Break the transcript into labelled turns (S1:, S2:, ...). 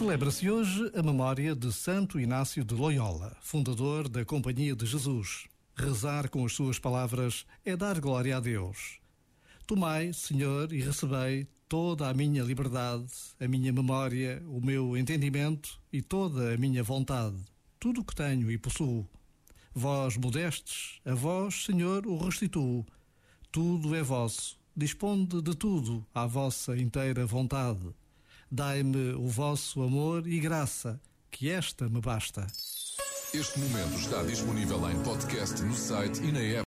S1: Celebra-se hoje a memória de Santo Inácio de Loyola, fundador da Companhia de Jesus. Rezar com as suas palavras é dar glória a Deus. Tomai, Senhor, e recebei toda a minha liberdade, a minha memória, o meu entendimento e toda a minha vontade, tudo o que tenho e possuo. Vós modestes, a vós, Senhor, o restituo. Tudo é vosso, disponde de tudo à vossa inteira vontade Dai-me o vosso amor e graça, que esta me basta.
S2: Este momento está disponível em podcast no site e na app.